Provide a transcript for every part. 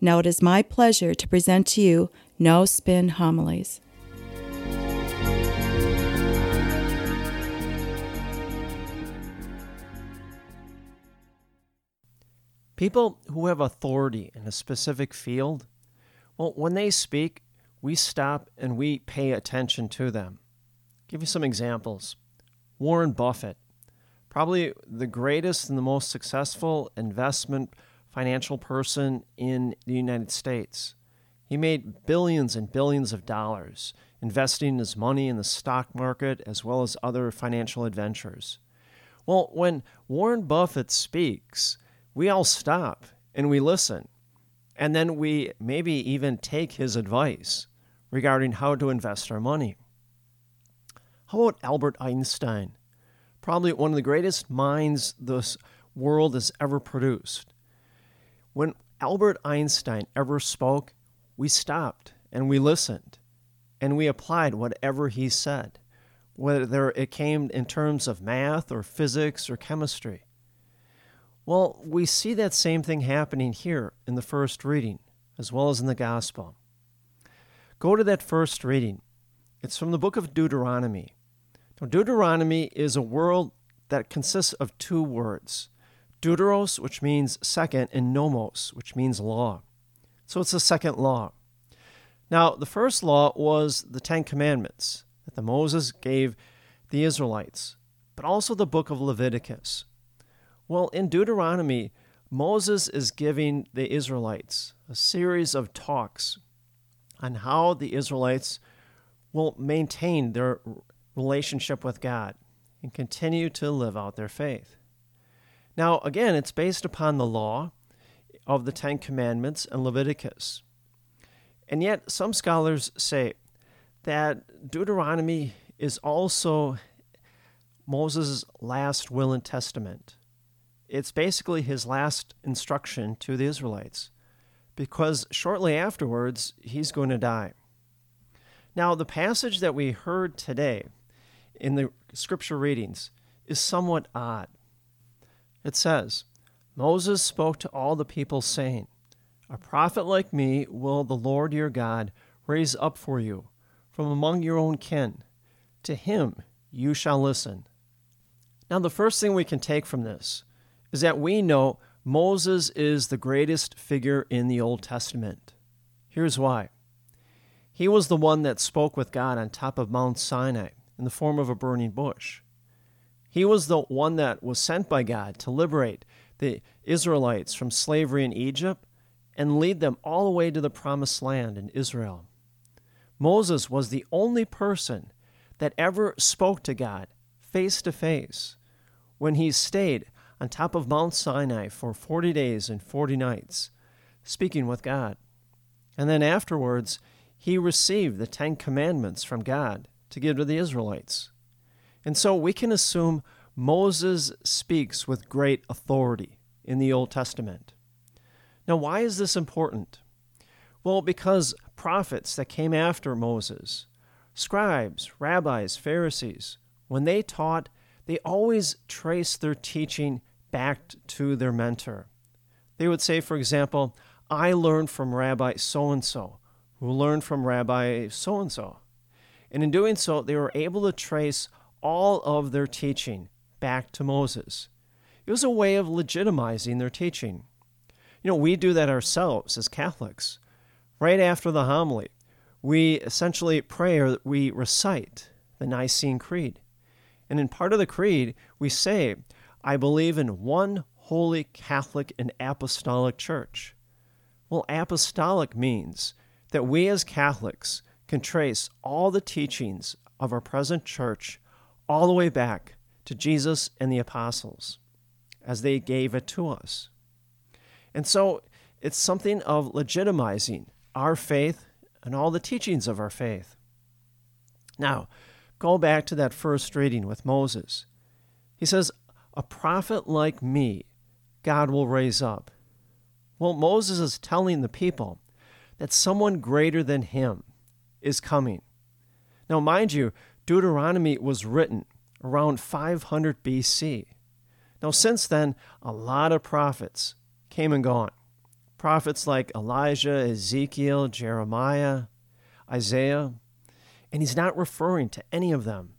Now it is my pleasure to present to you No Spin Homilies. People who have authority in a specific field, well, when they speak, we stop and we pay attention to them. I'll give you some examples. Warren Buffett, probably the greatest and the most successful investment financial person in the United States. He made billions and billions of dollars investing his money in the stock market as well as other financial adventures. Well, when Warren Buffett speaks, we all stop and we listen. And then we maybe even take his advice regarding how to invest our money. How about Albert Einstein? Probably one of the greatest minds this world has ever produced. When Albert Einstein ever spoke, we stopped and we listened and we applied whatever he said, whether it came in terms of math or physics or chemistry. Well, we see that same thing happening here in the first reading, as well as in the gospel. Go to that first reading. It's from the book of Deuteronomy. Now, Deuteronomy is a world that consists of two words Deuteros, which means second, and nomos, which means law. So it's the second law. Now, the first law was the Ten Commandments that the Moses gave the Israelites, but also the book of Leviticus. Well, in Deuteronomy, Moses is giving the Israelites a series of talks on how the Israelites will maintain their relationship with God and continue to live out their faith. Now, again, it's based upon the law of the Ten Commandments and Leviticus. And yet, some scholars say that Deuteronomy is also Moses' last will and testament. It's basically his last instruction to the Israelites, because shortly afterwards, he's going to die. Now, the passage that we heard today in the scripture readings is somewhat odd. It says, Moses spoke to all the people, saying, A prophet like me will the Lord your God raise up for you from among your own kin. To him you shall listen. Now, the first thing we can take from this is that we know Moses is the greatest figure in the Old Testament. Here's why. He was the one that spoke with God on top of Mount Sinai in the form of a burning bush. He was the one that was sent by God to liberate the Israelites from slavery in Egypt and lead them all the way to the promised land in Israel. Moses was the only person that ever spoke to God face to face when he stayed on top of Mount Sinai for 40 days and 40 nights, speaking with God. And then afterwards, he received the Ten Commandments from God to give to the Israelites. And so we can assume Moses speaks with great authority in the Old Testament. Now, why is this important? Well, because prophets that came after Moses, scribes, rabbis, Pharisees, when they taught, they always traced their teaching back to their mentor. They would say, for example, I learned from Rabbi so and so, who learned from Rabbi so and so. And in doing so, they were able to trace all of their teaching back to Moses. It was a way of legitimizing their teaching. You know, we do that ourselves as Catholics. Right after the homily, we essentially pray or we recite the Nicene Creed. And in part of the creed, we say, I believe in one holy Catholic and apostolic church. Well, apostolic means that we as Catholics can trace all the teachings of our present church all the way back to Jesus and the apostles as they gave it to us. And so it's something of legitimizing our faith and all the teachings of our faith. Now, go back to that first reading with Moses. He says, A prophet like me, God will raise up. Well, Moses is telling the people that someone greater than him is coming. Now, mind you, Deuteronomy was written around 500 BC. Now, since then, a lot of prophets came and gone. Prophets like Elijah, Ezekiel, Jeremiah, Isaiah, and he's not referring to any of them.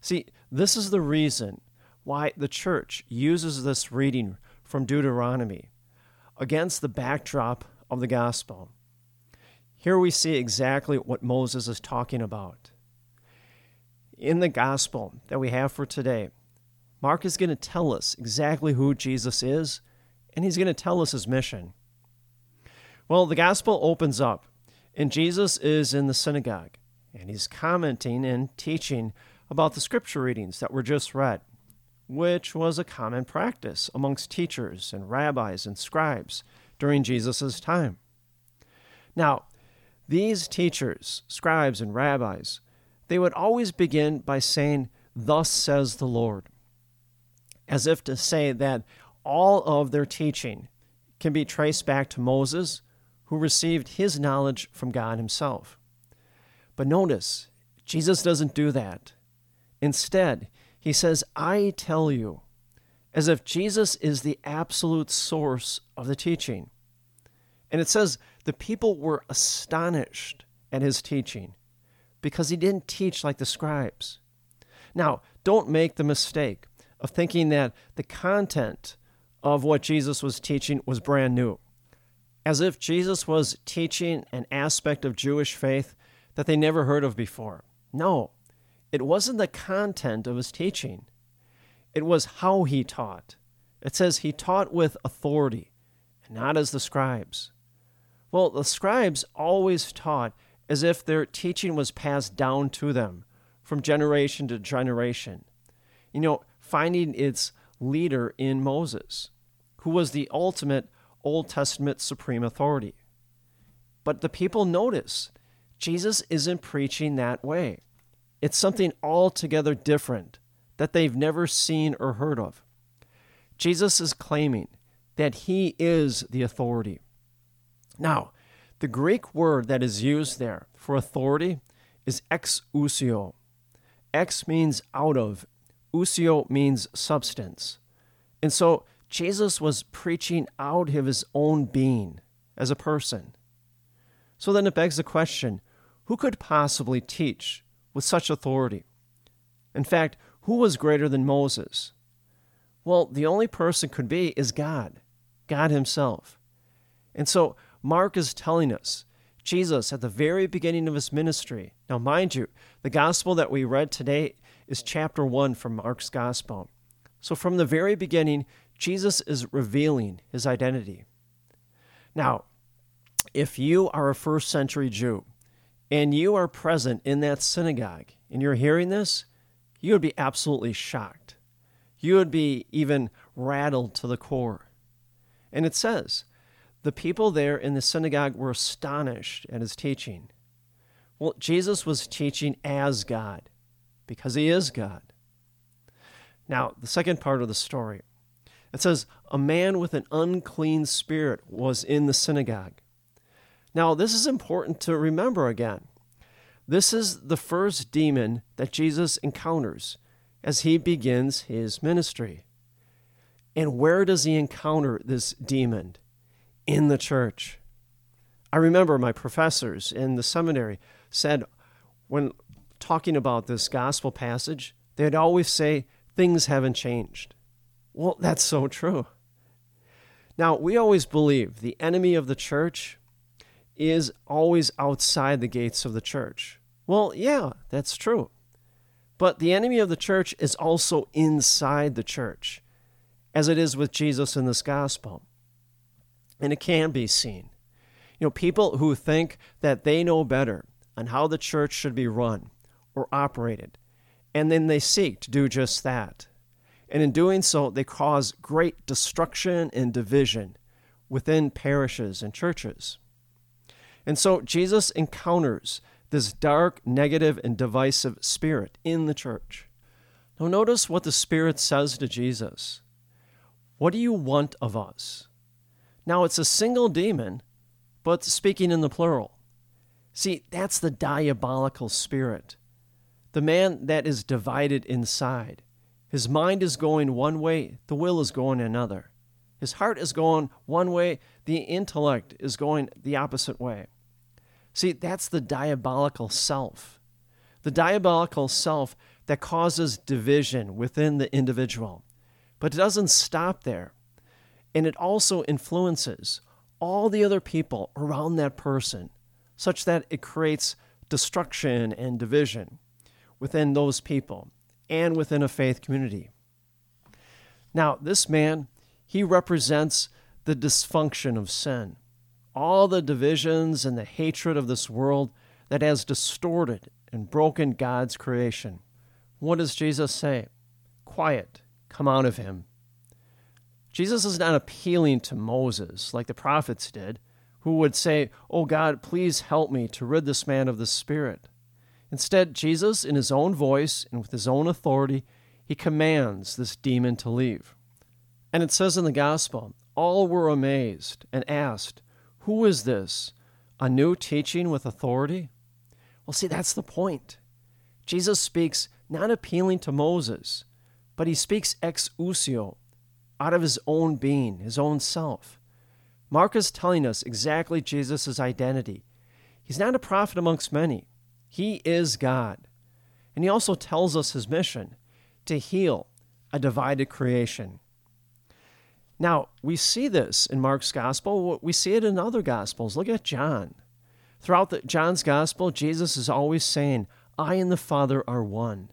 See, this is the reason why the church uses this reading from Deuteronomy against the backdrop of the gospel. Here we see exactly what Moses is talking about. In the gospel that we have for today, Mark is going to tell us exactly who Jesus is, and he's going to tell us his mission. Well, the gospel opens up, and Jesus is in the synagogue, and he's commenting and teaching about the scripture readings that were just read, which was a common practice amongst teachers and rabbis and scribes during Jesus' time. Now, these teachers, scribes, and rabbis, they would always begin by saying, Thus says the Lord as if to say that all of their teaching can be traced back to Moses, who received his knowledge from God himself. But notice, Jesus doesn't do that. Instead, he says, I tell you, as if Jesus is the absolute source of the teaching. And it says, the people were astonished at his teaching because he didn't teach like the scribes. Now, don't make the mistake of thinking that the content of what Jesus was teaching was brand new, as if Jesus was teaching an aspect of Jewish faith that they never heard of before. No, it wasn't the content of his teaching, it was how he taught. It says he taught with authority, and not as the scribes. Well, the scribes always taught as if their teaching was passed down to them from generation to generation. You know, finding its leader in Moses, who was the ultimate Old Testament supreme authority. But the people notice Jesus isn't preaching that way. It's something altogether different that they've never seen or heard of. Jesus is claiming that he is the authority. Now, the Greek word that is used there for authority is exousia. Ex means out of, ousia means substance. And so Jesus was preaching out of his own being as a person. So then it begs the question who could possibly teach with such authority? In fact, who was greater than Moses? Well, the only person could be is God, God Himself. And so Mark is telling us Jesus at the very beginning of his ministry. Now, mind you, the gospel that we read today is chapter 1 from Mark's Gospel. So, from the very beginning, Jesus is revealing his identity. Now, if you are a first century Jew and you are present in that synagogue and you're hearing this, you would be absolutely shocked. You would be even rattled to the core. And it says, the people there in the synagogue were astonished at his teaching. Well, Jesus was teaching as God because he is God. Now, the second part of the story it says, A man with an unclean spirit was in the synagogue. Now, this is important to remember again. This is the first demon that Jesus encounters as he begins his ministry. And where does he encounter this demon? In the church. I remember my professors in the seminary said when talking about this gospel passage, they'd always say, things haven't changed. Well, that's so true. Now, we always believe the enemy of the church is always outside the gates of the church. Well, yeah, that's true. But the enemy of the church is also inside the church, as it is with Jesus in this gospel. And it can be seen. You know, people who think that they know better on how the church should be run or operated. And then they seek to do just that. And in doing so, they cause great destruction and division within parishes and churches. And so Jesus encounters this dark, negative, and divisive spirit in the church. Now, notice what the Spirit says to Jesus What do you want of us? Now, it's a single demon, but speaking in the plural. See, that's the diabolical spirit. The man that is divided inside. His mind is going one way, the will is going another. His heart is going one way, the intellect is going the opposite way. See, that's the diabolical self. The diabolical self that causes division within the individual. But it doesn't stop there. And it also influences all the other people around that person, such that it creates destruction and division within those people and within a faith community. Now, this man, he represents the dysfunction of sin, all the divisions and the hatred of this world that has distorted and broken God's creation. What does Jesus say? Quiet, come out of him. Jesus is not appealing to Moses like the prophets did, who would say, Oh God, please help me to rid this man of the Spirit. Instead, Jesus, in his own voice and with his own authority, he commands this demon to leave. And it says in the Gospel, all were amazed and asked, Who is this? A new teaching with authority? Well, see, that's the point. Jesus speaks not appealing to Moses, but he speaks ex ousia, out of his own being, his own self. Mark is telling us exactly Jesus' identity. He's not a prophet amongst many, he is God. And he also tells us his mission to heal a divided creation. Now, we see this in Mark's gospel. We see it in other gospels. Look at John. Throughout the, John's gospel, Jesus is always saying, I and the Father are one.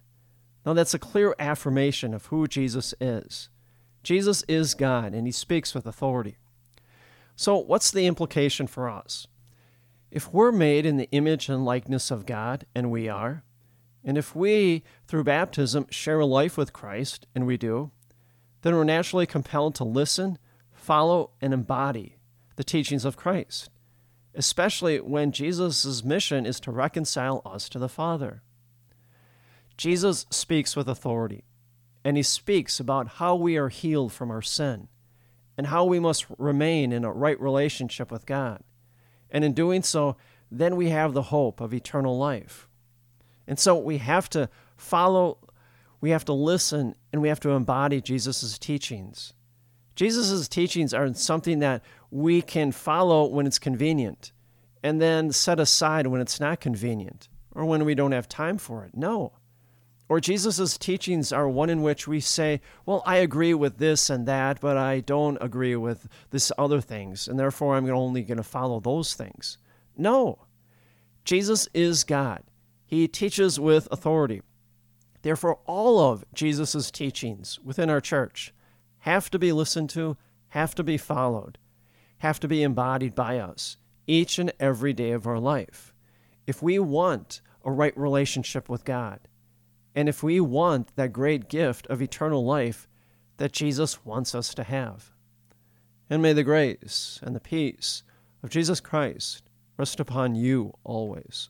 Now, that's a clear affirmation of who Jesus is. Jesus is God, and he speaks with authority. So, what's the implication for us? If we're made in the image and likeness of God, and we are, and if we, through baptism, share a life with Christ, and we do, then we're naturally compelled to listen, follow, and embody the teachings of Christ, especially when Jesus' mission is to reconcile us to the Father. Jesus speaks with authority, and he speaks about how we are healed from our sin and how we must remain in a right relationship with God. And in doing so, then we have the hope of eternal life. And so we have to follow, we have to listen, and we have to embody Jesus' teachings. Jesus' teachings aren't something that we can follow when it's convenient and then set aside when it's not convenient or when we don't have time for it. No. Or Jesus' teachings are one in which we say, well, I agree with this and that, but I don't agree with this other things, and therefore I'm only going to follow those things. No. Jesus is God. He teaches with authority. Therefore, all of Jesus' teachings within our church have to be listened to, have to be followed, have to be embodied by us each and every day of our life. If we want a right relationship with God, and if we want that great gift of eternal life that Jesus wants us to have. And may the grace and the peace of Jesus Christ rest upon you always.